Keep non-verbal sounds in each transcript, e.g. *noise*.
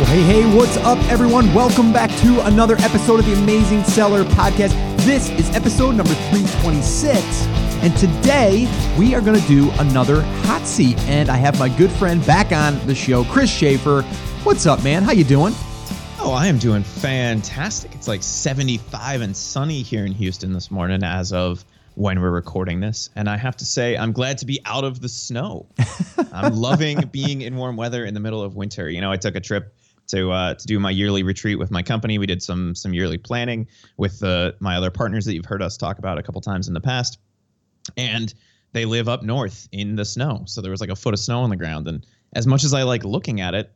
Well, hey, hey, what's up, everyone? Welcome back to another episode of the Amazing Seller Podcast. This is episode number 326. And today we are going to do another hot seat. And I have my good friend back on the show, Chris Shaffer. What's up, man? How you doing? Oh, I am doing fantastic. It's like 75 and sunny here in Houston this morning as of when we're recording this. And I have to say, I'm glad to be out of the snow. *laughs* I'm loving being in warm weather in the middle of winter. You know, I took a trip to uh, to do my yearly retreat with my company. We did some some yearly planning with uh, my other partners that you've heard us talk about a couple times in the past, and they live up north in the snow. So there was like a foot of snow on the ground, and as much as I like looking at it,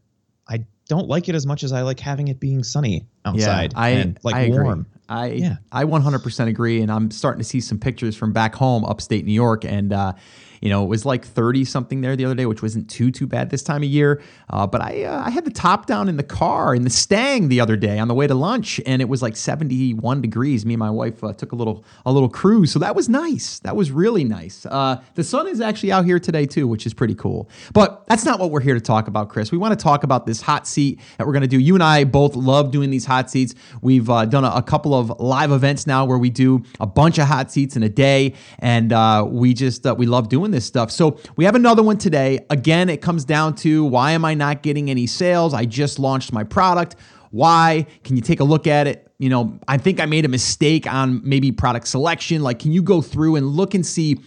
I don't like it as much as I like having it being sunny outside yeah, I, and like I warm. Agree. I yeah. I 100% agree, and I'm starting to see some pictures from back home, upstate New York, and uh, you know, it was like 30 something there the other day, which wasn't too too bad this time of year. Uh, but I uh, I had the top down in the car in the Stang the other day on the way to lunch, and it was like 71 degrees. Me and my wife uh, took a little a little cruise, so that was nice. That was really nice. Uh, the sun is actually out here today too, which is pretty cool. But that's not what we're here to talk about, Chris. We want to talk about this hot seat that we're going to do. You and I both love doing these hot seats. We've uh, done a, a, couple of live events now where we do a bunch of hot seats in a day, and uh, we just we love doing this stuff. So we have another one today. Again, it comes down to why am I not getting any sales? I just launched my product. Why? Can you take a look at it? You know, I think I made a mistake on maybe product selection. Like, can you go through and look and see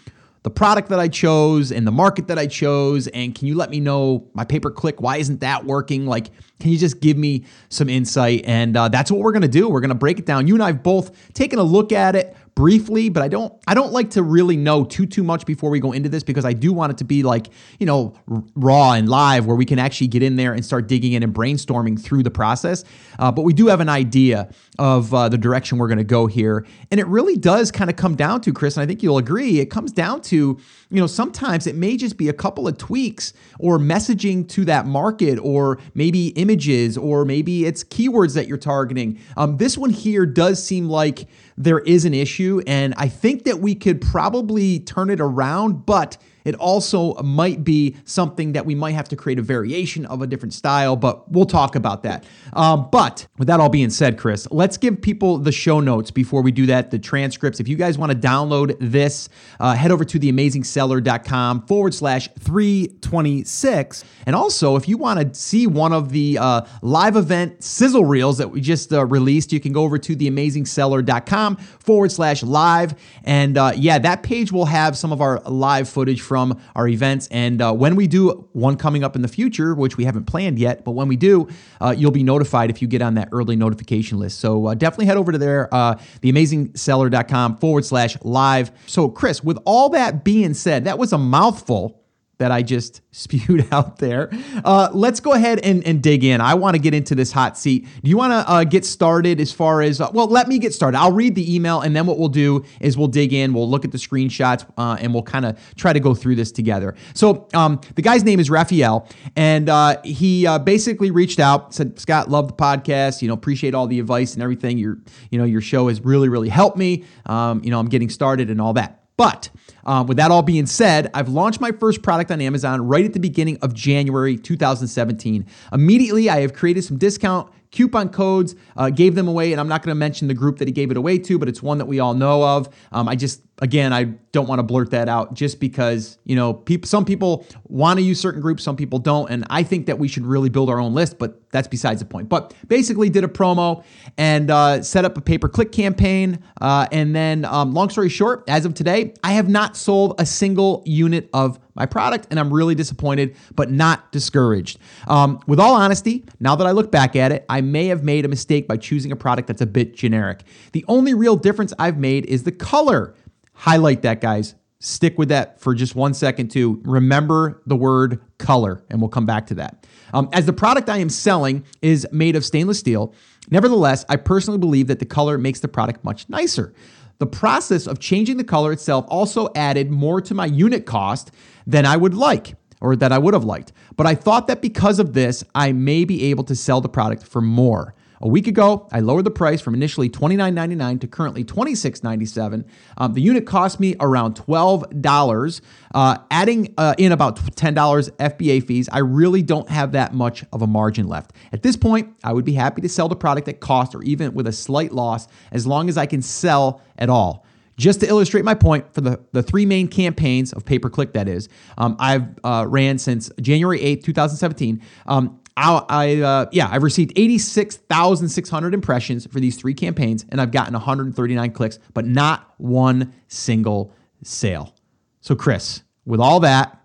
the product that I chose and the market that I chose? And can you let me know my pay per click? Why isn't that working? Like, can you just give me some insight? And uh, that's what we're gonna do. We're gonna break it down. You and I have both taken a look at it, briefly, but I don't I don't like to really know too too much before we go into this because I do want it to be like, you know, raw and live where we can actually get in there and start digging in and brainstorming through the process. Uh, but we do have an idea of uh, the direction we're going to go here. And it really does kind of come down to Chris, and I think you'll agree, it comes down to, you know, sometimes it may just be a couple of tweaks or messaging to that market or maybe images or maybe it's keywords that you're targeting. Um, this one here does seem like there is an issue. And I think that we could probably turn it around, but it also might be something that we might have to create a variation of a different style, but we'll talk about that. Um, but with that all being said, Chris, let's give people the show notes before we do that, the transcripts. If you guys want to download this, uh, head over to theamazingseller.com forward slash 326. And also, if you want to see one of the uh, live event sizzle reels that we just uh, released, you can go over to theamazingseller.com forward slash live. And uh, yeah, that page will have some of our live footage from from our events. And uh, when we do one coming up in the future, which we haven't planned yet, but when we do, uh, you'll be notified if you get on that early notification list. So uh, definitely head over to there, uh, theamazingseller.com forward slash live. So, Chris, with all that being said, that was a mouthful that I just *laughs* spewed out there. Uh, let's go ahead and, and dig in. I want to get into this hot seat. Do you want to uh, get started as far as, uh, well, let me get started. I'll read the email and then what we'll do is we'll dig in, we'll look at the screenshots, uh, and we'll kind of try to go through this together. So um, the guy's name is Raphael, and uh, he uh, basically reached out, said, Scott, love the podcast, you know, appreciate all the advice and everything. Your, you know, your show has really, really helped me. Um, you know, I'm getting started and all that. But um, with that all being said, I've launched my first product on Amazon right at the beginning of January 2017. Immediately, I have created some discount coupon codes, uh, gave them away, and I'm not going to mention the group that he gave it away to, but it's one that we all know of. Um, I just again, I don't want to blurt that out just because, you know, people some people want to use certain groups, some people don't, and I think that we should really build our own list, but that's besides the point. But basically did a promo and uh, set up a pay-per-click campaign, uh, and then um, long story short, as of today, I have not sold a single unit of my product, and I'm really disappointed, but not discouraged. Um, with all honesty, now that I look back at it, I may have made a mistake by choosing a product that's a bit generic. The only real difference I've made is the color. Highlight that, guys. Stick with that for just one second, too. Remember the word color, and we'll come back to that. Um, as the product I am selling is made of stainless steel, nevertheless, I personally believe that the color makes the product much nicer. The process of changing the color itself also added more to my unit cost than I would like or that I would have liked. But I thought that because of this, I may be able to sell the product for more. A week ago, I lowered the price from initially $29.99 to currently $26.97. Um, the unit cost me around $12. Uh, adding uh, in about $10 FBA fees, I really don't have that much of a margin left. At this point, I would be happy to sell the product at cost or even with a slight loss as long as I can sell at all. Just to illustrate my point, for the, the three main campaigns of pay per click, that is, um, I've uh, ran since January 8th, 2017. Um, I, I uh, yeah, I've received 86,600 impressions for these three campaigns, and I've gotten 139 clicks, but not one single sale. So, Chris, with all that,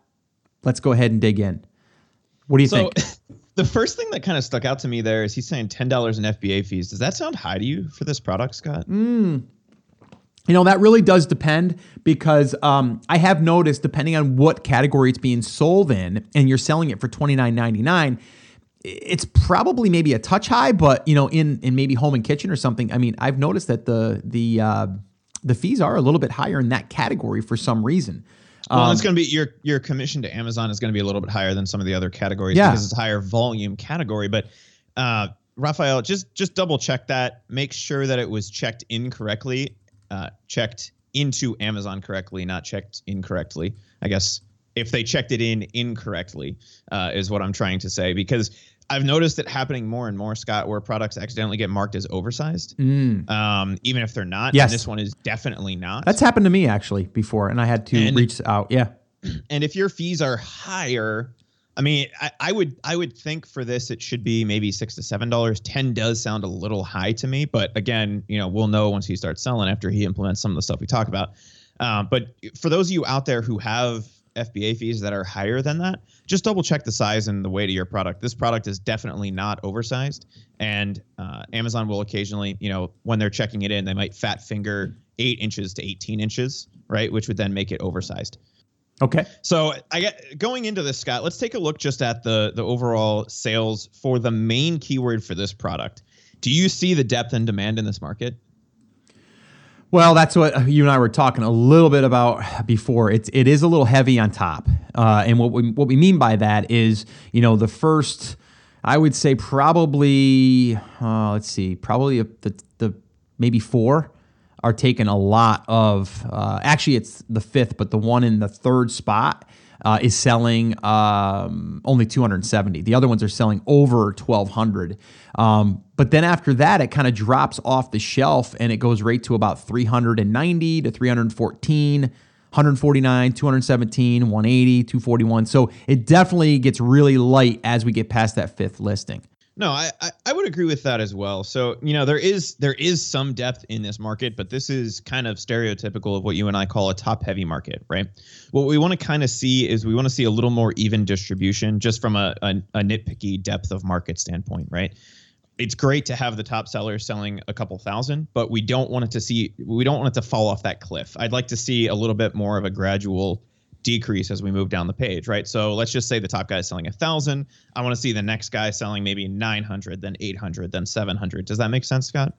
let's go ahead and dig in. What do you think? so, think? *laughs* The first thing that kind of stuck out to me there is he's saying ten dollars in FBA fees. Does that sound high to you for this product, Scott? Mm, you know, that really does depend because um, I have noticed, depending on what category it's being sold in, and you're selling it for $29.99, it's probably maybe a touch high, but you know, in in maybe home and kitchen or something. I mean, I've noticed that the the uh, the fees are a little bit higher in that category for some reason. Well, um, it's going to be your your commission to Amazon is going to be a little bit higher than some of the other categories yeah. because it's a higher volume category. But uh, Raphael, just just double check that. Make sure that it was checked incorrectly uh, checked into Amazon correctly, not checked incorrectly. I guess if they checked it in incorrectly, uh, is what I'm trying to say. Because I've noticed it happening more and more, Scott, where products accidentally get marked as oversized, mm. um, even if they're not. Yes. And this one is definitely not. That's happened to me actually before, and I had to and, reach out. Yeah. *clears throat* And if your fees are higher I mean, I, I, would I would think for this it should be maybe six to seven dollars. Ten does sound a little high to me, but again, you know, we'll know once he starts selling after he implements some of the stuff we talk about. Um, but for those of you out there who have FBA fees that are higher than that, just double check the size and the weight of your product. This product is definitely not oversized, and uh, Amazon will occasionally, you know, when they're checking it in, they might fat finger eight inches to 18 inches, right, which would then make it oversized. Okay. So I get going into this, Scott. Let's take a look just at the the overall sales for the main keyword for this product. Do you see the depth and demand in this market? Well, that's what you and I were talking a little bit about before. It's it is a little heavy on top, uh, and what we what we mean by that is you know the first, I would say probably uh, let's see, probably the the maybe four are taking a lot of. Uh, actually, it's the fifth, but the one in the third spot uh, is selling um, only 270. The other ones are selling over 1,200. Um, but then after that, it kind of drops off the shelf and it goes right to about 390 to 314. 149, 217, 180, 241. So it definitely gets really light as we get past that fifth listing. No, I, I would agree with that as well. So you know there is there is some depth in this market, but this is kind of stereotypical of what you and I call a top heavy market, right? What we want to kind of see is we want to see a little more even distribution, just from a, a, a nitpicky depth of market standpoint, right? It's great to have the top sellers selling a couple thousand, but we don't want it to see we don't want it to fall off that cliff. I'd like to see a little bit more of a gradual decrease as we move down the page, right? So let's just say the top guy is selling a thousand. I want to see the next guy selling maybe 900, then 800, then 700. Does that make sense, Scott?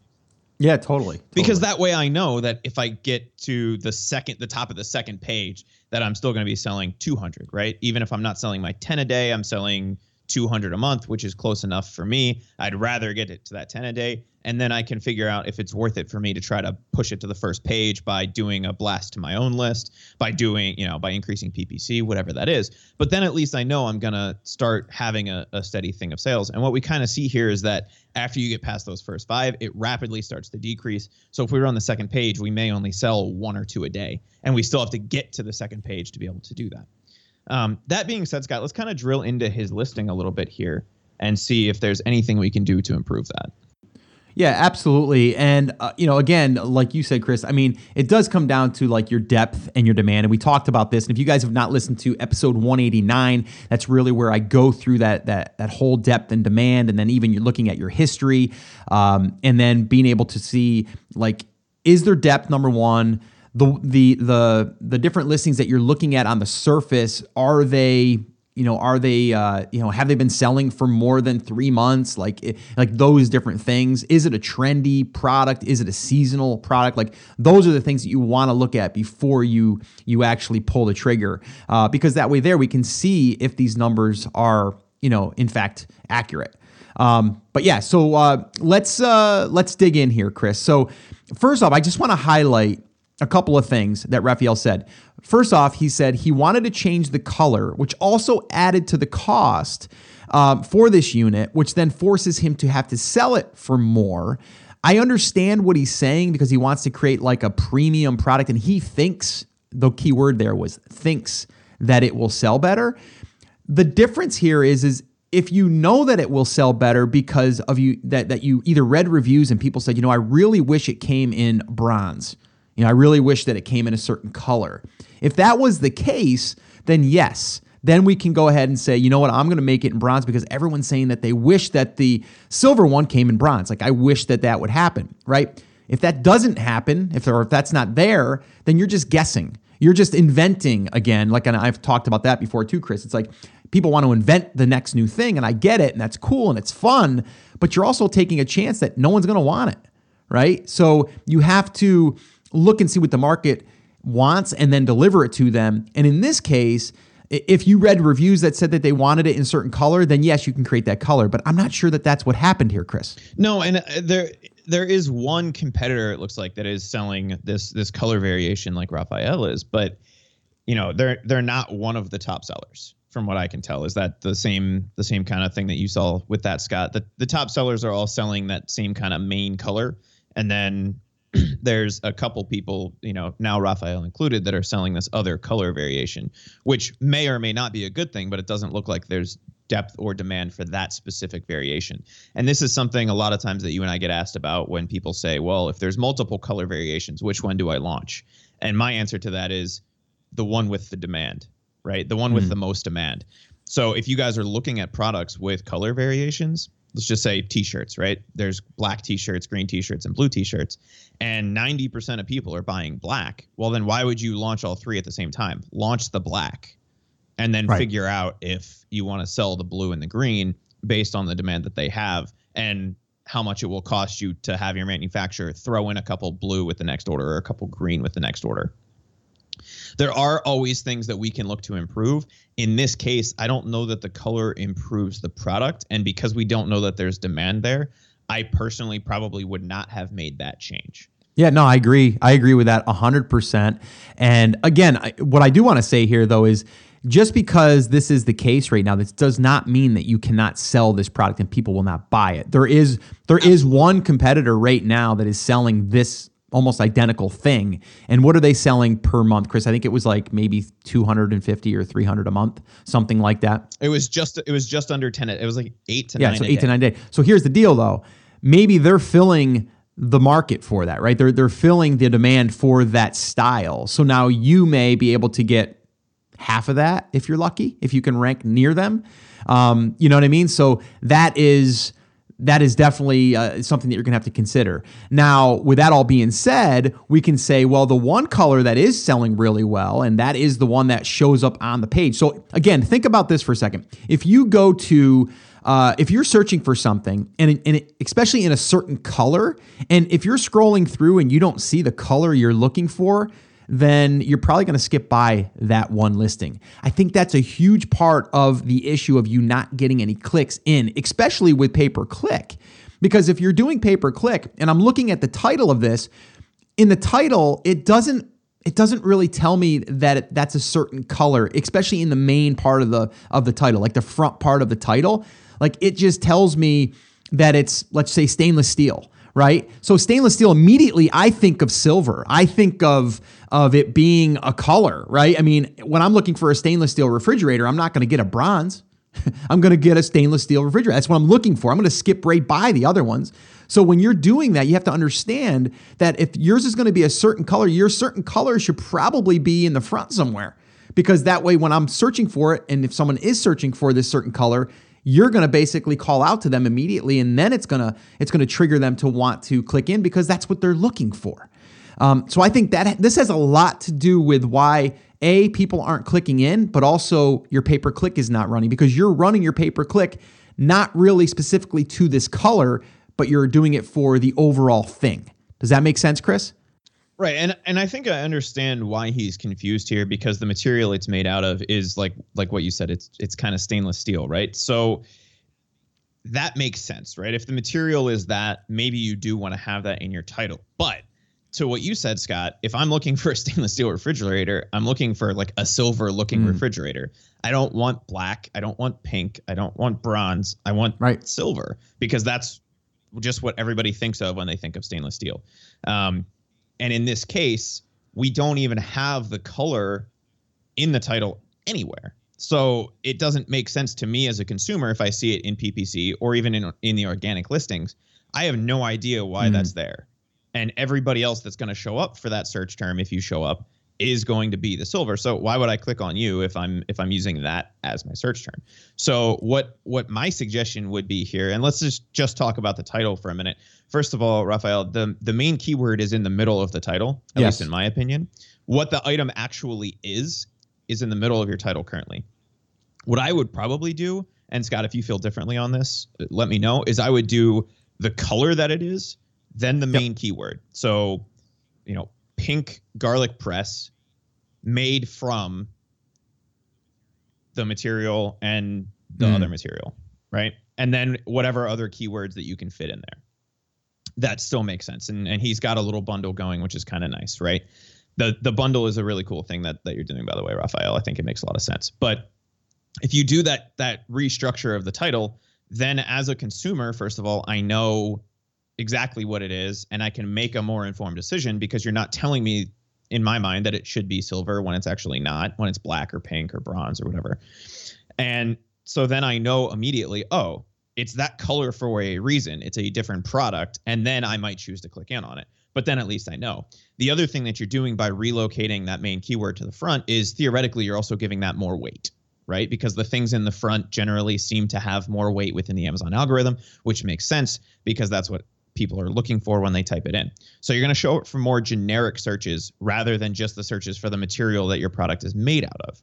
Yeah, totally, totally. Because that way I know that if I get to the second, the top of the second page, that I'm still going to be selling 200, right? Even if I'm not selling my 10 a day, I'm selling 200 a month, which is close enough for me. I'd rather get it to that 10 a day. And then I can figure out if it's worth it for me to try to push it to the first page by doing a blast to my own list, by doing, you know, by increasing PPC, whatever that is. But then at least I know I'm going to start having a, a steady thing of sales. And what we kind of see here is that after you get past those first five, it rapidly starts to decrease. So if we were on the second page, we may only sell one or two a day. And we still have to get to the second page to be able to do that. Um, that being said, Scott, let's kind of drill into his listing a little bit here and see if there's anything we can do to improve that. Yeah, absolutely. And, uh, you know, again, like you said, Chris, I mean, it does come down to like your depth and your demand. And we talked about this. And if you guys have not listened to episode 189, that's really where I go through that, that, that whole depth and demand. And then even you're looking at your history um, and then being able to see like, is there depth, number one? The the the the different listings that you're looking at on the surface are they you know are they uh, you know have they been selling for more than three months? Like eh, like those different things. Is it a trendy product? Is it a seasonal product? Like those are the things that you want to look at before you you actually pull the trigger. Uh, because that way there we can see if these numbers are you know in fact accurate. Um, but yeah, so uh, let's uh, let's dig in here, Chris. So first off, I just want to highlight a couple of things that Raphael said. First off, he said he wanted to change the color, which also added to the cost um, for this unit, which then forces him to have to sell it for more. I understand what he's saying because he wants to create like a premium product, and he thinks the key word there was thinks that it will sell better. The difference here is is if you know that it will sell better because of you that that you either read reviews and people said, you know, I really wish it came in bronze. You know, I really wish that it came in a certain color. If that was the case, then yes, then we can go ahead and say, you know what, I'm going to make it in bronze because everyone's saying that they wish that the silver one came in bronze. Like I wish that that would happen, right? If that doesn't happen, if or if that's not there, then you're just guessing. You're just inventing again. Like and I've talked about that before too, Chris. It's like people want to invent the next new thing, and I get it, and that's cool and it's fun. But you're also taking a chance that no one's going to want it, right? So you have to look and see what the market wants and then deliver it to them. And in this case, if you read reviews that said that they wanted it in certain color, then yes, you can create that color. But I'm not sure that that's what happened here, Chris. No, and uh, there there is one competitor it looks like that is selling this this color variation like Raphael is, but you know they're they're not one of the top sellers from what I can tell. Is that the same the same kind of thing that you saw with that Scott? The the top sellers are all selling that same kind of main color, and then *clears throat* there's a couple people, you know, now Raphael included, that are selling this other color variation, which may or may not be a good thing, but it doesn't look like there's depth or demand for that specific variation. And this is something a lot of times that you and I get asked about when people say, well, if there's multiple color variations, which one do I launch? And my answer to that is the one with the demand, right? The one mm with hmm. the most demand. So if you guys are looking at products with color variations, let's just say t-shirts, right? There's black t-shirts, green t-shirts, and blue t-shirts, and 90% of people are buying black. Well, then why would you launch all three at the same time? Launch the black, and then right. figure out if you want to sell the blue and the green based on the demand that they have and how much it will cost you to have your manufacturer throw in a couple blue with the next order or a couple green with the next order there are always things that we can look to improve. In this case, I don't know that the color improves the product. And because we don't know that there's demand there, I personally probably would not have made that change. Yeah, no, I agree. I agree with that 100%. And again, I, what I do want to say here, though, is just because this is the case right now, this does not mean that you cannot sell this product and people will not buy it. There is there is one competitor right now that is selling this almost identical thing. And what are they selling per month, Chris? I think it was like maybe 250 or 300 a month, something like that. It was just it was just under 10. It was like 8 to yeah, 9 so 8 to 9 days. So here's the deal though. Maybe they're filling the market for that, right? They're they're filling the demand for that style. So now you may be able to get half of that if you're lucky, if you can rank near them. Um, you know what I mean? So that is that is definitely uh, something that you're going to have to consider. Now, with that all being said, we can say, well, the one color that is selling really well, and that is the one that shows up on the page. So, again, think about this for a second. If you go to uh, if you're searching for something, and, and especially in a certain color, and if you're scrolling through and you don't see the color you're looking for, then you're probably going to skip by that one listing. I think that's a huge part of the issue of you not getting any clicks in, especially with pay per click. Because if you're doing pay per click, and I'm looking at the title of this, in the title, it doesn't it doesn't really tell me that it, that's a certain color, especially in the main part of the of the title, like the front part of the title. Like it just tells me that it's let's say stainless steel right? So stainless steel immediately I think of silver. I think of of it being a color, right? I mean, when I'm looking for a stainless steel refrigerator, I'm not going to get a bronze. *laughs* I'm going to get a stainless steel refrigerator. That's what I'm looking for. I'm going to skip right by the other ones. So when you're doing that, you have to understand that if yours is going to be a certain color, your certain color should probably be in the front somewhere. Because that way, when I'm searching for it, and if someone is searching for this certain color, you're going to basically call out to them immediately and then it's going to it's going to trigger them to want to click in because that's what they're looking for. Um, so i think that this has a lot to do with why a people aren't clicking in but also your pay per click is not running because you're running your pay per click not really specifically to this color but you're doing it for the overall thing. Does that make sense chris Right, and and I think I understand why he's confused here because the material it's made out of is like like what you said it's it's kind of stainless steel, right? So that makes sense, right? If the material is that, maybe you do want to have that in your title. But to what you said, Scott, if I'm looking *laughs* for a stainless steel refrigerator, I'm looking for like a silver looking mm. refrigerator. I don't want black. I don't want pink. I don't want bronze. I want right. silver because that's just what everybody thinks of when they think of stainless steel. Um, and in this case, we don't even have the color in the title anywhere. So it doesn't make sense to me as a consumer if I see it in PPC or even in in the organic listings. I have no idea why mm. that's there and everybody else that's going to show up for that search term if you show up is going to be the silver so why would i click on you if i'm if i'm using that as my search term so what what my suggestion would be here and let's just just talk about the title for a minute first of all raphael the the main keyword is in the middle of the title at yes. least in my opinion what the item actually is is in the middle of your title currently what i would probably do and scott if you feel differently on this let me know is i would do the color that it is then the main yep. keyword. So, you know, pink garlic press made from the material and the mm. other material, right? And then whatever other keywords that you can fit in there. That still makes sense. And and he's got a little bundle going, which is kind of nice, right? The the bundle is a really cool thing that that you're doing, by the way, Raphael. I think it makes a lot of sense. But if you do that that restructure of the title, then as a consumer, first of all, I know exactly what it is and I can make a more informed decision because you're not telling me in my mind that it should be silver when it's actually not, when it's black or pink or bronze or whatever. And so then I know immediately, oh, it's that color for a reason. It's a different product. And then I might choose to click in on it. But then at least I know. The other thing that you're doing by relocating that main keyword to the front is theoretically you're also giving that more weight right? Because the things in the front generally seem to have more weight within the Amazon algorithm, which makes sense because that's what people are looking for when they type it in. So you're going to show it for more generic searches rather than just the searches for the material that your product is made out of.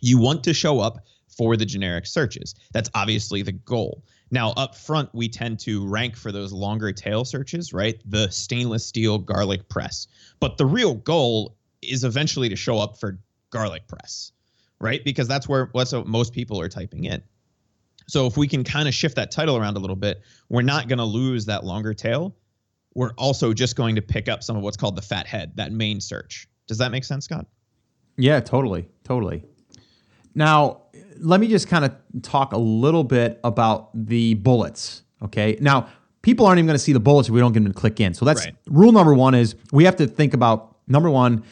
You want to show up for the generic searches. That's obviously the goal. Now, up front, we tend to rank for those longer tail searches, right? The stainless steel garlic press. But the real goal is eventually to show up for garlic press, right? Because that's where what's what most people are typing in. So if we can kind of shift that title around a little bit, we're not going to lose that longer tail. We're also just going to pick up some of what's called the fat head, that main search. Does that make sense, Scott? Yeah, totally. Totally. Now, let me just kind of talk a little bit about the bullets. Okay. Now, people aren't even going to see the bullets if we don't get them to click in. So that's right. rule number one is we have to think about number one,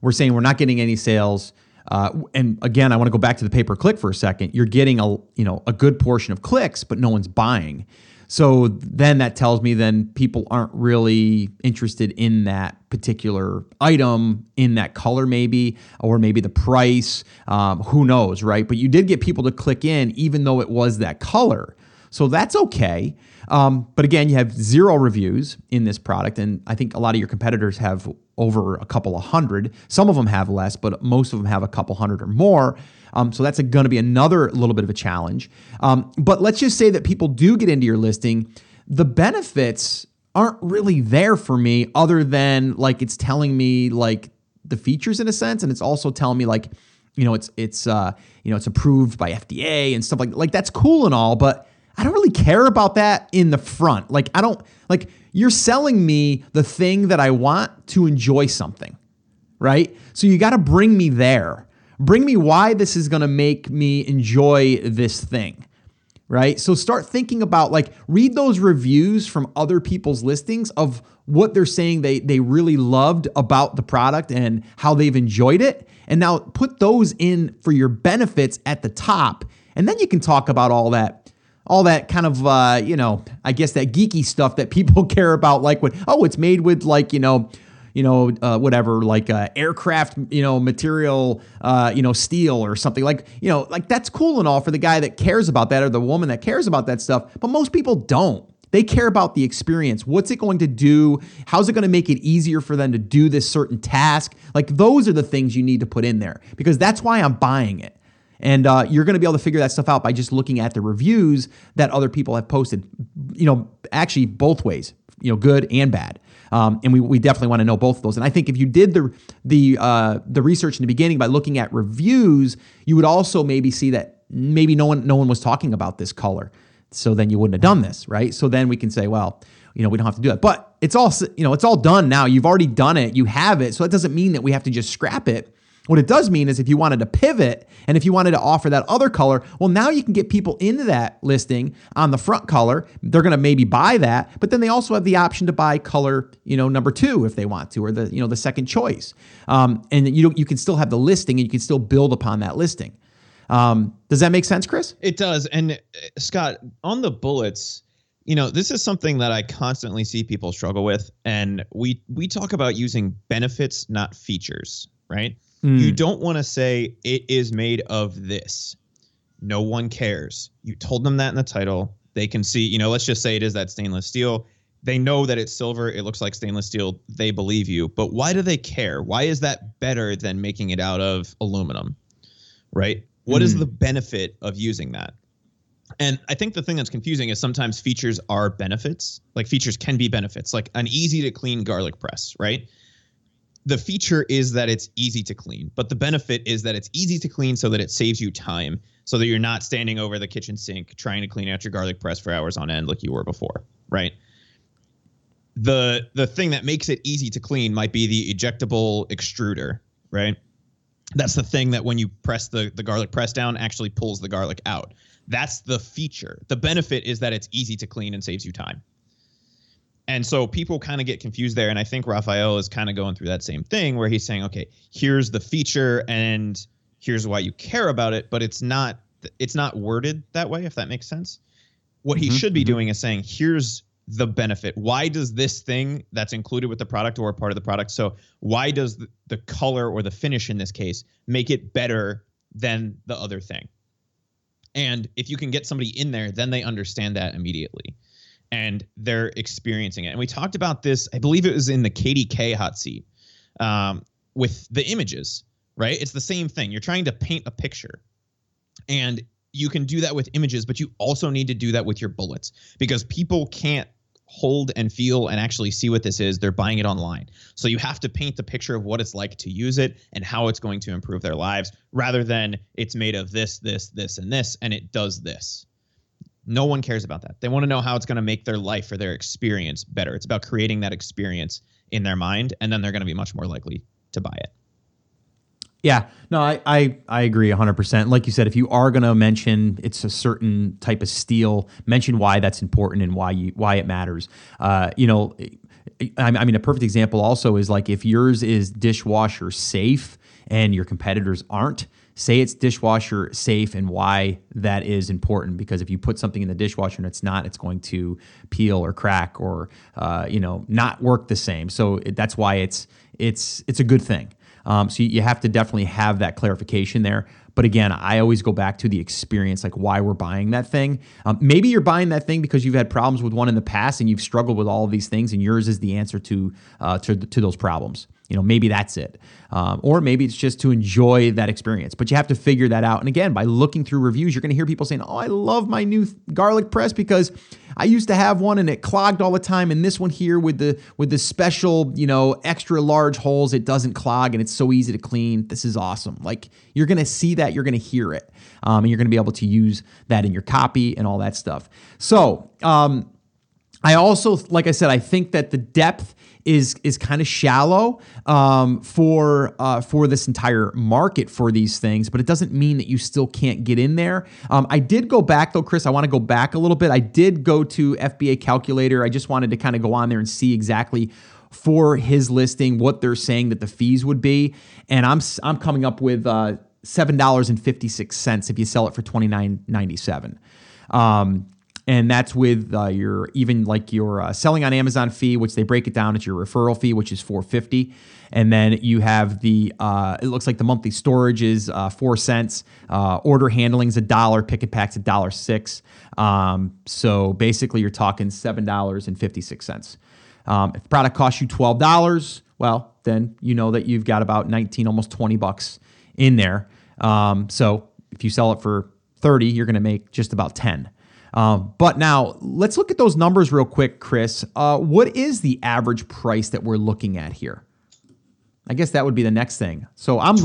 we're saying we're not getting any sales. Uh, and again, I want to go back to the pay per click for a second. You're getting a you know a good portion of clicks, but no one's buying. So then that tells me then people aren't really interested in that particular item in that color, maybe, or maybe the price. Um, who knows, right? But you did get people to click in, even though it was that color. So that's okay. Um, but again, you have zero reviews in this product, and I think a lot of your competitors have over a couple of hundred. Some of them have less, but most of them have a couple hundred or more. Um, so that's going to be another little bit of a challenge. Um, but let's just say that people do get into your listing. The benefits aren't really there for me, other than like it's telling me like the features in a sense, and it's also telling me like you know it's it's uh, you know it's approved by FDA and stuff like like that's cool and all, but I don't really care about that in the front. Like, I don't, like, you're selling me the thing that I want to enjoy something, right? So you got to bring me there. Bring me why this is going to make me enjoy this thing, right? So start thinking about, like, read those reviews from other people's listings of what they're saying they, they really loved about the product and how they've enjoyed it. And now put those in for your benefits at the top. And then you can talk about all that all that kind of uh, you know, I guess that geeky stuff that people *laughs* care about, like what oh, it's made with like you know, you know, uh, whatever, like uh, aircraft, you know, material, uh, you know, steel or something like, you know, like that's cool and all for the guy that cares about that or the woman that cares about that stuff. But most people don't. They care about the experience. What's it going to do? How's it going to make it easier for them to do this certain task? Like those are the things you need to put in there because that's why I'm buying it. And uh, you're going to be able to figure that stuff out by just looking at the reviews that other people have posted. You know, actually both ways. You know, good and bad. Um, and we, we definitely want to know both of those. And I think if you did the the uh, the research in the beginning by looking at reviews, you would also maybe see that maybe no one no one was talking about this color. So then you wouldn't have done this, right? So then we can say, well, you know, we don't have to do that. But it's all, you know, it's all done now. You've already done it. You have it. So that doesn't mean that we have to just scrap it. What it does mean is if you wanted to pivot and if you wanted to offer that other color, well, now you can get people into that listing on the front color. They're going to maybe buy that, but then they also have the option to buy color, you know, number two if they want to, or the you know the second choice. Um, and you you can still have the listing and you can still build upon that listing. Um, does that make sense, Chris? It does. And uh, Scott, on the bullets, you know, this is something that I constantly see people struggle with, and we we talk about using benefits, not features, right? Mm. You don't want to say it is made of this. No one cares. You told them that in the title. They can see, you know, let's just say it is that stainless steel. They know that it's silver. It looks like stainless steel. They believe you. But why do they care? Why is that better than making it out of aluminum? Right? What mm. is the benefit of using that? And I think the thing that's confusing is sometimes features are benefits. Like features can be benefits, like an easy to clean garlic press, right? The feature is that it's easy to clean, but the benefit is that it's easy to clean so that it saves you time so that you're not standing over the kitchen sink trying to clean out your garlic press for hours on end like you were before, right? The the thing that makes it easy to clean might be the ejectable extruder, right? That's the thing that when you press the the garlic press down actually pulls the garlic out. That's the feature. The benefit is that it's easy to clean and saves you time. And so people kind of get confused there. And I think Raphael is kind of going through that same thing where he's saying, okay, here's the feature and here's why you care about it, but it's not it's not worded that way, if that makes sense. What he mm-hmm, should be mm-hmm. doing is saying, here's the benefit. Why does this thing that's included with the product or part of the product? So why does the, the color or the finish in this case make it better than the other thing? And if you can get somebody in there, then they understand that immediately and they're experiencing it. And we talked about this, I believe it was in the KDK hot seat um, with the images, right? It's the same thing. You're trying to paint a picture. And you can do that with images, but you also need to do that with your bullets because people can't hold and feel and actually see what this is. They're buying it online. So you have to paint the picture of what it's like to use it and how it's going to improve their lives rather than it's made of this, this, this, and this, and it does this. No one cares about that. They want to know how it's going to make their life or their experience better. It's about creating that experience in their mind, and then they're going to be much more likely to buy it. Yeah, no, I, I, I agree 100%. Like you said, if you are going to mention it's a certain type of steel, mention why that's important and why you why it matters. Uh, you know, I mean, a perfect example also is like if yours is dishwasher safe and your competitors aren't, say it's dishwasher safe and why that is important because if you put something in the dishwasher and it's not it's going to peel or crack or uh, you know not work the same. So it, that's why it's it's it's a good thing. Um, so you have to definitely have that clarification there. But again, I always go back to the experience, like why we're buying that thing. Um, maybe you're buying that thing because you've had problems with one in the past and you've struggled with all of these things, and yours is the answer to uh, to, to those problems you know maybe that's it. Um, or maybe it's just to enjoy that experience. But you have to figure that out. And again by looking through reviews you're going to hear people saying oh i love my new garlic press because i used to have one and it clogged all the time. And this one here with the with the special you know extra large holes it doesn't clog and it's so easy to clean. This is awesome. Like you're going to see that. You're going to hear it. Um, and you're going to be able to use that in your copy and all that stuff. So um, I also, like I said, I think that the depth is is kind of shallow um, for uh, for this entire market for these things, but it doesn't mean that you still can't get in there. Um, I did go back though, Chris. I want to go back a little bit. I did go to FBA Calculator. I just wanted to kind of go on there and see exactly for his listing what they're saying that the fees would be, and I'm I'm coming up with uh, seven dollars and fifty six cents if you sell it for twenty nine ninety seven. Um, and that's with uh, your even like your uh, selling on Amazon fee, which they break it down. It's your referral fee, which is four fifty, and then you have the uh, it looks like the monthly storage is uh, four cents, uh, order handling is a dollar, pick and pack's a dollar six. Um, so basically, you're talking seven dollars and fifty six cents. Um, if the product costs you twelve dollars, well, then you know that you've got about nineteen, almost twenty bucks in there. Um, so if you sell it for thirty, you're going to make just about ten. Um, but now let's look at those numbers real quick, Chris. Uh, what is the average price that we're looking at here? I guess that would be the next thing. So I'm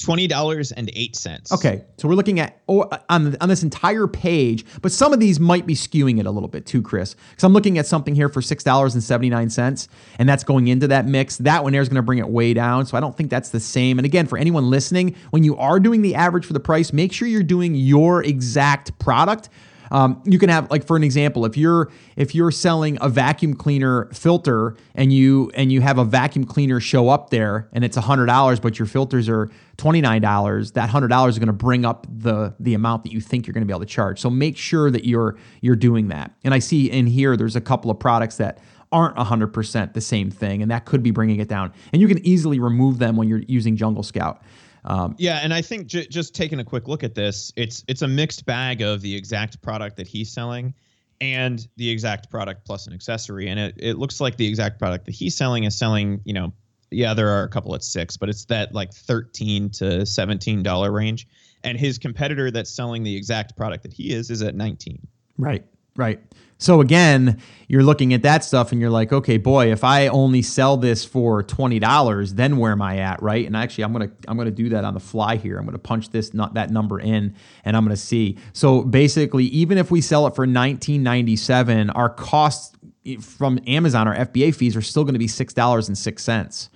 20 dollars and eight cents. Okay, so we're looking at or on on this entire page, but some of these might be skewing it a little bit too, Chris. Because I'm looking at something here for six dollars and seventy nine cents, and that's going into that mix. That one there is going to bring it way down. So I don't think that's the same. And again, for anyone listening, when you are doing the average for the price, make sure you're doing your exact product um, you can have like for an example, if you're if you're selling a vacuum cleaner filter and you and you have a vacuum cleaner show up there and it's hundred dollars, but your filters are twenty nine dollars, that hundred dollars is going to bring up the the amount that you think you're going to be able to charge. So make sure that you're you're doing that. And I see in here there's a couple of products that aren't 100% the same thing and that could be bringing it down and you can easily remove them when you're using jungle scout um, yeah, and I think j- just taking a quick look at this, it's it's a mixed bag of the exact product that he's selling and the exact product plus an accessory, and it it looks like the exact product that he's selling is selling, you know, yeah, there are a couple at six, but it's that like thirteen to seventeen dollar range, and his competitor that's selling the exact product that he is is at nineteen. Right. Right. So again, you're looking at that stuff and you're like, okay, boy, if I only sell this for twenty dollars, then where am I at, right? And actually, I'm gonna I'm gonna do that on the fly here. I'm gonna punch this not that number in, and I'm gonna see. So basically, even if we sell it for 19.97, our costs from Amazon, our FBA fees are still to be six dollars and six cents,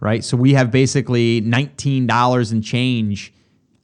right? So we have basically nineteen dollars and change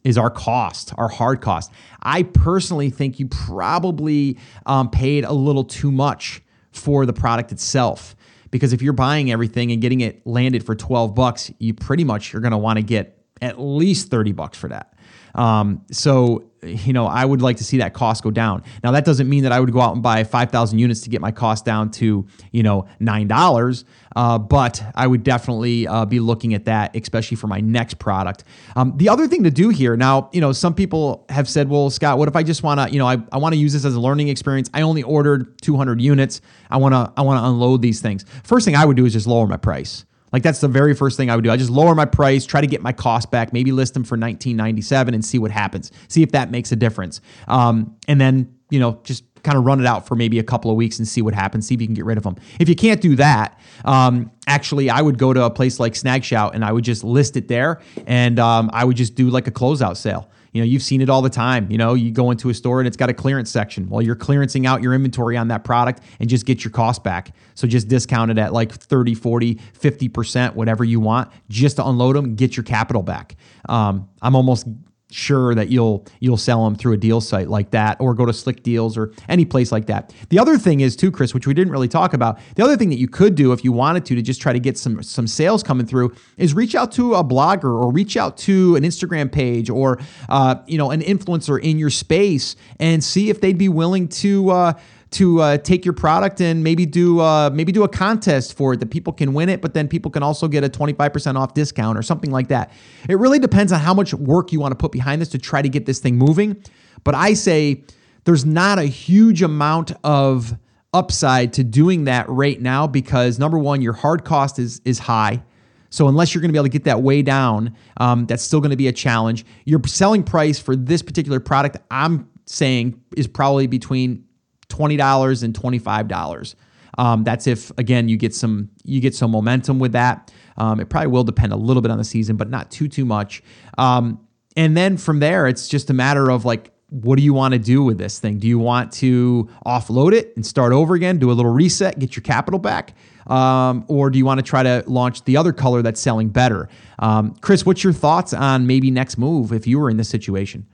is our cost, our hard cost. I personally think you probably um, paid a little too much for the product itself because if you're buying everything and getting it landed for 12 bucks, you pretty much you're going to want to get at least 30 bucks for that. Um, so, you know, I would like to see that cost go down. Now, that doesn't mean that I would go out and buy 5,000 units to get my cost down to, you know, $9. Uh, but I would definitely uh, be looking at that, especially for my next product. Um, the other thing to do here now, you know, some people have said, well, Scott, what if I just want to, you know, I, I want to use this as a learning experience. I only ordered 200 units. I want to, I want to unload these things. First thing I would do is just lower my price. Like that's the very first thing I would do. I just lower my price, try to get my cost back, maybe list them for 1997 and see what happens. See if that makes a difference. Um, and then, you know, just kind of run it out for maybe a couple of weeks and see what happens. See if you can get rid of them. If you can't do that, um, actually, I would go to a place like Snagshout and I would just list it there, and um, I would just do like a closeout sale. You know, you've seen it all the time. You know, you go into a store and it's got a clearance section. Well, you're clearancing out your inventory on that product and just get your cost back. So just discount it at like 30, 40, 50%, whatever you want, just to unload them, get your capital back. Um, I'm almost sure that you'll you'll sell them through a deal site like that or go to slick deals or any place like that. The other thing is too chris which we didn't really talk about the other thing that you could do if you wanted to to just try to get some some sales coming through is reach out to a blogger or reach out to an instagram page or uh, you know an influencer in your space and see if they'd be willing to uh, to uh, take your product and maybe do uh, maybe do a contest for it that people can win it, but then people can also get a 25% off discount or something like that. It really depends on how much work you want to put behind this to try to get this thing moving. But I say there's not a huge amount of upside to doing that right now because number one, your hard cost is is high. So unless you're going to be able to get that way down, um, that's still going to be a challenge. Your selling price for this particular product, I'm saying, is probably between $20 and $25. Um, that's if again you get some you get some momentum with that. Um, it probably will depend a little bit on the season, but not too too much. Um, and then from there, it's just a matter of like, what do you want to do with this thing? Do you want to offload it and start over again, do a little reset, get your capital back, um, or do you want to try to launch the other color that's selling better? Um, Chris, what's your thoughts on maybe next move if you were in this situation?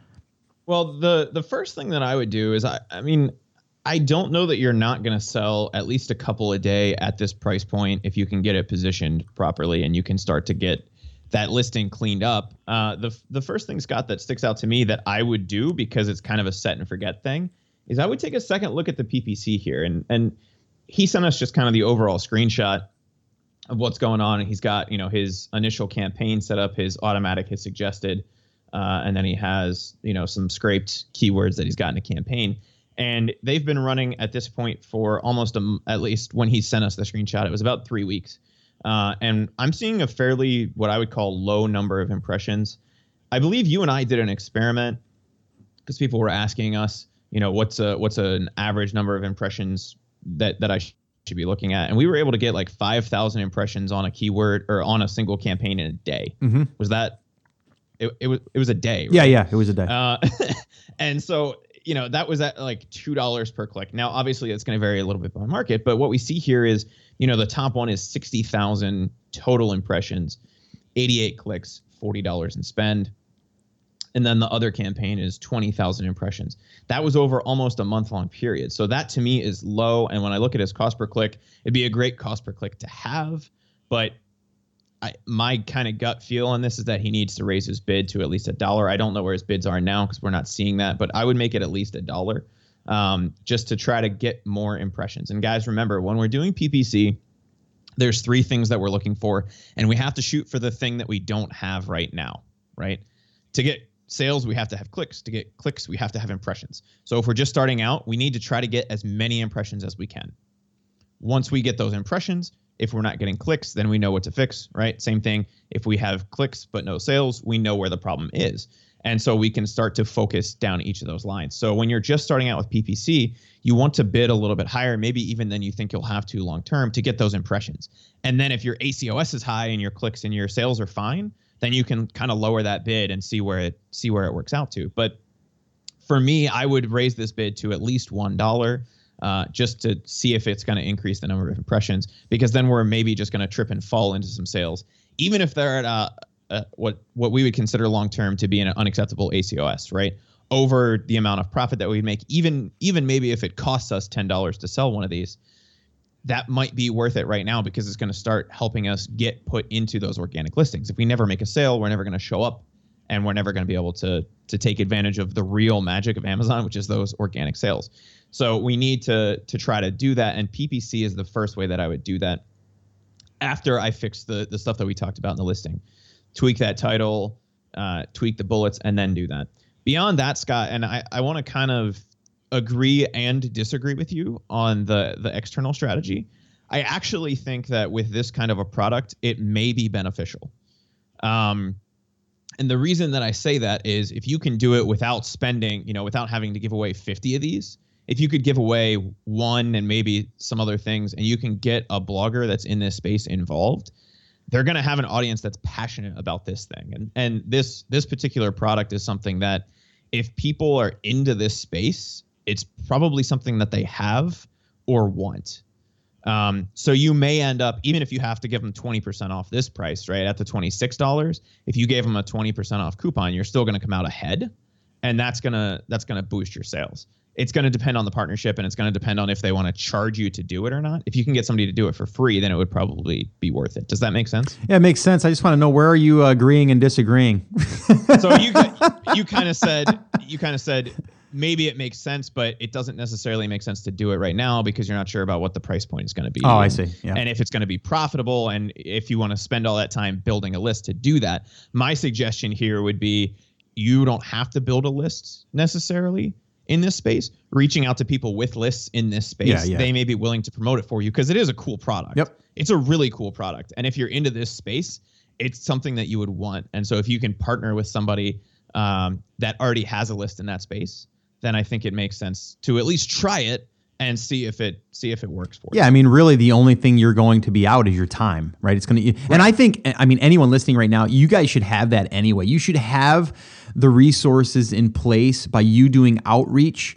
Well, the the first thing that I would do is I I mean I don't know that you're not going to sell at least a couple a day at this price point if you can get it positioned properly and you can start to get that listing cleaned up. Uh, the the first thing, Scott, that sticks out to me that I would do because it's kind of a set and forget thing is I would take a second look at the PPC here. And and he sent us just kind of the overall screenshot of what's going on. And he's got you know his initial campaign set up, his automatic, his suggested, uh, and then he has you know some scraped keywords that he's got in a campaign and they've been running at this point for almost a, at least when he sent us the screenshot it was about three weeks uh, and i'm seeing a fairly what i would call low number of impressions i believe you and i did an experiment because people were asking us you know what's a what's an average number of impressions that that i should be looking at. And we were able to get like 5,000 impressions on a keyword or on a single campaign in a day. Mm-hmm. Was that? It, it was it was a day. Yeah, yeah, it was a day. Uh, *laughs* and so you know that was at like two dollars per click. Now, obviously, it's going to vary a little bit by market, but what we see here is you know the top one is sixty thousand total impressions, eighty eight clicks, forty dollars in spend, and then the other campaign is twenty thousand impressions. That was over almost a month long period. So that to me is low. And when I look at his cost per click, it'd be a great cost per click to have, but I, my kind of gut feel on this is that he needs to raise his bid to at least a dollar. I don't know where his bids are now because we're not seeing that, but I would make it at least a dollar um, just to try to get more impressions. And guys, remember when we're doing PPC, there's three things that we're looking for, and we have to shoot for the thing that we don't have right now, right? To get sales, we have to have clicks. To get clicks, we have to have impressions. So if we're just starting out, we need to try to get as many impressions as we can. Once we get those impressions, if we're not getting clicks, then we know what to fix, right? Same thing. If we have clicks but no sales, we know where the problem is. And so we can start to focus down each of those lines. So when you're just starting out with PPC, you want to bid a little bit higher, maybe even than you think you'll have to long term to get those impressions. And then if your ACOS is high and your clicks and your sales are fine, then you can kind of lower that bid and see where it see where it works out to. But for me, I would raise this bid to at least one dollar uh, just to see if it's going to increase the number of impressions, because then we're maybe just going to trip and fall into some sales, even if they're at a, a, what what we would consider long term to be an unacceptable ACOS, right? Over the amount of profit that we make, even even maybe if it costs us ten dollars to sell one of these, that might be worth it right now because it's going to start helping us get put into those organic listings. If we never make a sale, we're never going to show up and we're never going to be able to to take advantage of the real magic of Amazon, which is those organic sales. So we need to to try to do that, and PPC is the first way that I would do that. After I fix the the stuff that we talked about in the listing, tweak that title, uh, tweak the bullets, and then do that. Beyond that, Scott, and I I want to kind of agree and disagree with you on the the external strategy. I actually think that with this kind of a product, it may be beneficial. Um, and the reason that I say that is if you can do it without spending, you know, without having to give away 50 of these, if you could give away one and maybe some other things and you can get a blogger that's in this space involved, they're going to have an audience that's passionate about this thing. And and this this particular product is something that if people are into this space, it's probably something that they have or want. Um, so you may end up, even if you have to give them 20% off this price, right, at the $26, if you gave them a 20% off coupon, you're still going to come out ahead. And that's going to, that's going to boost your sales. It's going to depend on the partnership and it's going to depend on if they want to charge you to do it or not. If you can get somebody to do it for free, then it would probably be worth it. Does that make sense? Yeah, it makes sense. I just want to know where are you agreeing and disagreeing? so you, you kind of said, you kind of said, maybe it makes sense, but it doesn't necessarily make sense to do it right now because you're not sure about what the price point is going to be. Oh, and, I see. Yeah. And if it's going to be profitable, and if you want to spend all that time building a list to do that, my suggestion here would be you don't have to build a list necessarily in this space. Reaching out to people with lists in this space, Yeah, yeah. they may be willing to promote it for you because it is a cool product. Yep. It's a really cool product, and if you're into this space, it's something that you would want. And so if you can partner with somebody um, that already has a list in that space, then I think it makes sense to at least try it and see if it see if it works for you. Yeah, I mean, really, the only thing you're going to be out is your time, right? It's going to, and I think, I mean, anyone listening right now, you guys should have that anyway. You should have the resources in place by you doing outreach.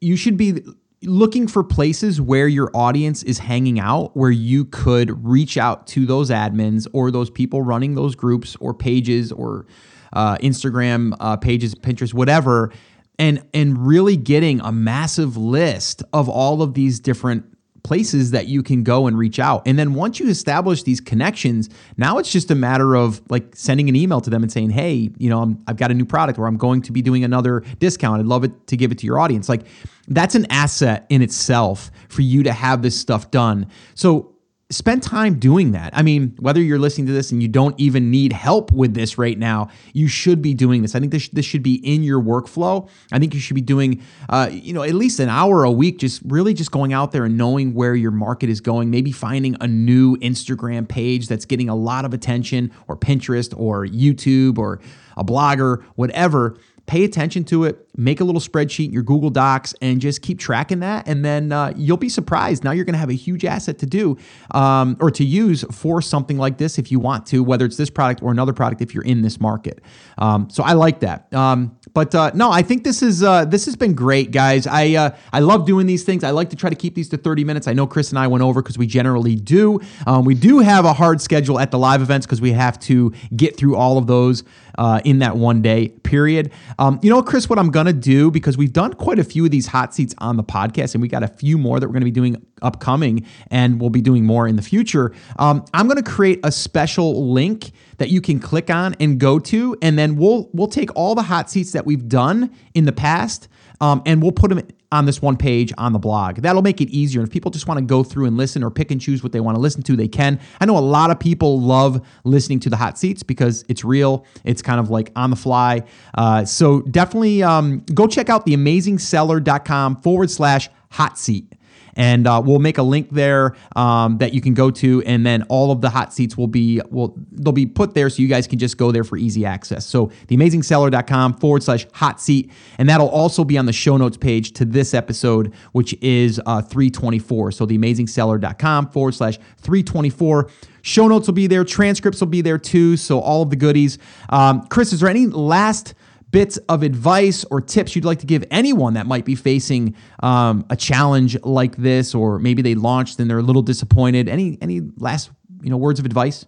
You should be looking for places where your audience is hanging out, where you could reach out to those admins or those people running those groups or pages or uh, Instagram uh, pages, Pinterest, whatever and and really getting a massive list of all of these different places that you can go and reach out. And then once you establish these connections, now it's just a matter of like sending an email to them and saying, "Hey, you know, i have got a new product or I'm going to be doing another discount. I'd love it to give it to your audience." Like that's an asset in itself for you to have this stuff done. So spend time doing that. I mean, whether you're listening to this and you don't even need help with this right now, you should be doing this. I think this, this should be in your workflow. I think you should be doing, uh, you know, at least an hour a week, just really just going out there and knowing where your market is going. Maybe finding a new Instagram page that's getting a lot of attention, or Pinterest, or YouTube, or a blogger, whatever pay attention to it, make a little spreadsheet in your Google Docs, and just keep tracking that. And then uh, you'll be surprised. Now you're going to have a huge asset to do um, or to use for something like this if you want to, whether it's this product or another product if you're in this market. Um, so I like that. Um, but uh, no, I think this is uh, this has been great, guys. I uh, I love doing these things. I like to try to keep these to 30 minutes. I know Chris and I went over because we generally do. Um, we do have a hard schedule at the live events because we have to get through all of those uh, in that one day period. Um, you know, Chris, what I'm gonna do because we've done quite a few of these hot seats on the podcast, and we got a few more that we're gonna be doing upcoming, and we'll be doing more in the future. Um, I'm gonna create a special link that you can click on and go to, and then we'll we'll take all the hot seats that we've done in the past, um, and we'll put them on this one page on the blog. That'll make it easier. And if people just want to go through and listen or pick and choose what they want to listen to, they can. I know a lot of people love listening to the hot seats because it's real. It's kind of like on the fly. Uh, so definitely um, go check out theamazingseller.com forward slash hot seat and uh, we'll make a link there um, that you can go to, and then all of the hot seats will be will they'll be put there so you guys can just go there for easy access. So theamazingseller.com forward slash hot seat, and that'll also be on the show notes page to this episode, which is uh, 324. So theamazingseller.com forward slash 324. Show notes will be there, transcripts will be there too. So all of the goodies. Um, Chris, is there any last bits of advice or tips you'd like to give anyone that might be facing um, a challenge like this, or maybe they launched and they're a little disappointed? Any any last you know words of advice?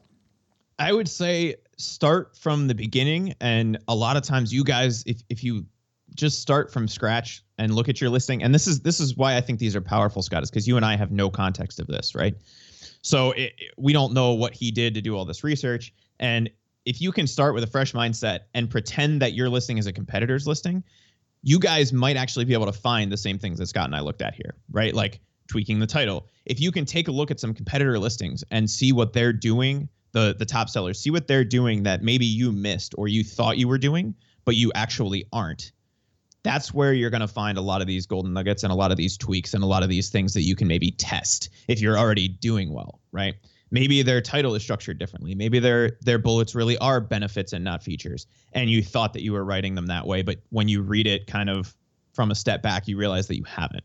I would say start from the beginning, and a lot of times you guys, if if you just start from scratch and look at your listing, and this is this is why I think these are powerful, Scott, is because you and I have no context of this, right? So it, we don't know what he did to do all this research, and if you can start with a fresh mindset and pretend that your listing is a competitor's listing, you guys might actually be able to find the same things that Scott and I looked at here, right? Like tweaking the title. If you can take a look at some competitor listings and see what they're doing, the the top sellers, see what they're doing that maybe you missed or you thought you were doing, but you actually aren't. That's where you're going to find a lot of these golden nuggets and a lot of these tweaks and a lot of these things that you can maybe test if you're already doing well, right? Maybe their title is structured differently. Maybe their their bullets really are benefits and not features. And you thought that you were writing them that way but when you read it kind of from a step back you realize that you haven't.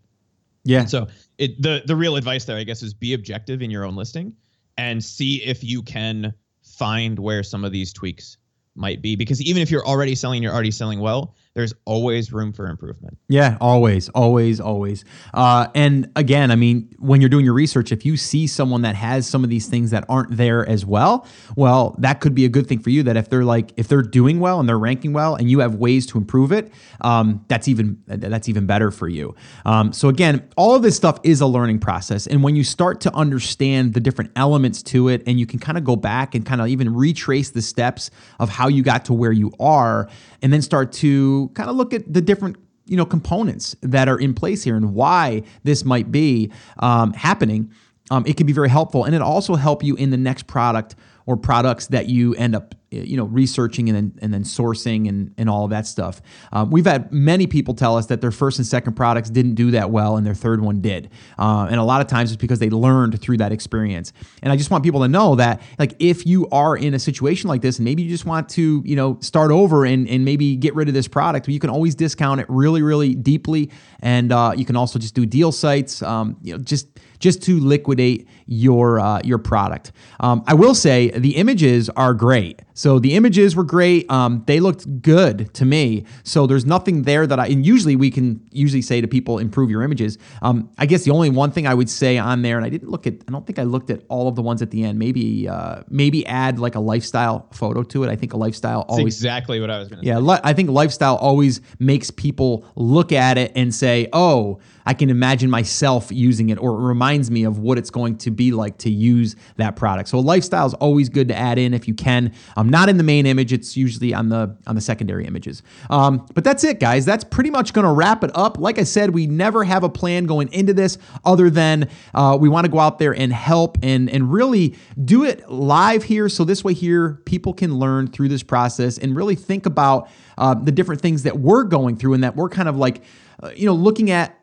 Yeah. So it the the real advice there i guess is be objective in your own listing and see if you can find where some of these tweaks might be. Because even if you're already selling you're already selling well there's always room for improvement. Yeah, always, always, always. Uh, and again, I mean, when you're doing your research, if you see someone that has some of these things that aren't there as well, well, that could be a good thing for you. That if they're like, if they're doing well and they're ranking well, and you have ways to improve it, um, that's even that's even better for you. Um, so again, all of this stuff is a learning process, and when you start to understand the different elements to it, and you can kind of go back and kind of even retrace the steps of how you got to where you are, and then start to kind of look at the different you know components that are in place here and why this might be um, happening. Um, it can be very helpful and it also help you in the next product or products that you end up you know researching and then and then sourcing and and all of that stuff. Um, we've had many people tell us that their first and second products didn't do that well, and their third one did. Uh, and a lot of times it's because they learned through that experience. And I just want people to know that like if you are in a situation like this, and maybe you just want to you know start over and and maybe get rid of this product, you can always discount it really really deeply, and uh, you can also just do deal sites. Um, you know just just to liquidate your uh, your product. Um, I will say the images are great. So the images were great. Um, they looked good to me. So there's nothing there that I, and usually we can usually say to people, improve your images. Um, I guess the only one thing I would say on there, and I didn't look at, I don't think I looked at all of the ones at the end. Maybe, uh, maybe add like a lifestyle photo to it. I think a lifestyle That's always. exactly what I was going to yeah, say. Yeah. I think lifestyle always makes people look at it and say, oh, I can imagine myself using it, or it reminds me of what it's going to be like to use that product. So lifestyle is always good to add in if you can. I'm um, not in the main image; it's usually on the on the secondary images. Um, but that's it, guys. That's pretty much going to wrap it up. Like I said, we never have a plan going into this other than uh, we want to go out there and help and and really do it live here. So this way, here people can learn through this process and really think about uh, the different things that we're going through and that we're kind of like, uh, you know, looking at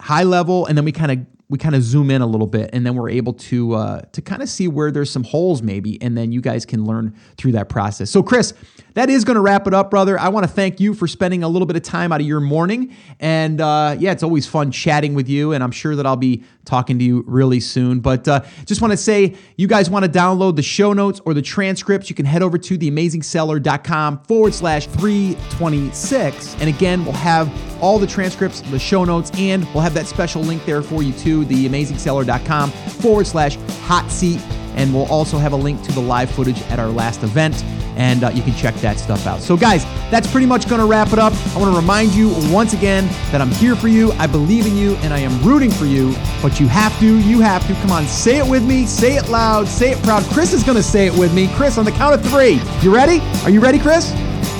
high level and then we kind of we kind of zoom in a little bit and then we're able to uh, to kind of see where there's some holes maybe and then you guys can learn through that process. So chris that is going to wrap it up brother. I want to thank you for spending a little bit of time out of your morning and uh, yeah it's always fun chatting with you and i'm sure that i'll be talking to you really soon. But uh, just want to say you guys want to download the show notes or the transcripts you can head over to theamazingseller.com forward slash 326 and again we'll have all the transcripts the show notes and we'll have that special link there for you too theamazingseller.com forward slash hot seat. And we'll also have a link to the live footage at our last event. And uh, you can check that stuff out. So, guys, that's pretty much going to wrap it up. I want to remind you once again that I'm here for you. I believe in you and I am rooting for you. But you have to, you have to. Come on, say it with me. Say it loud. Say it proud. Chris is going to say it with me. Chris, on the count of three. You ready? Are you ready, Chris?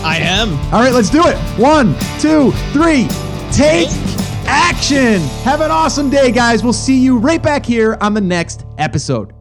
I am. All right, let's do it. One, two, three. Take action. Have an awesome day, guys. We'll see you right back here on the next episode.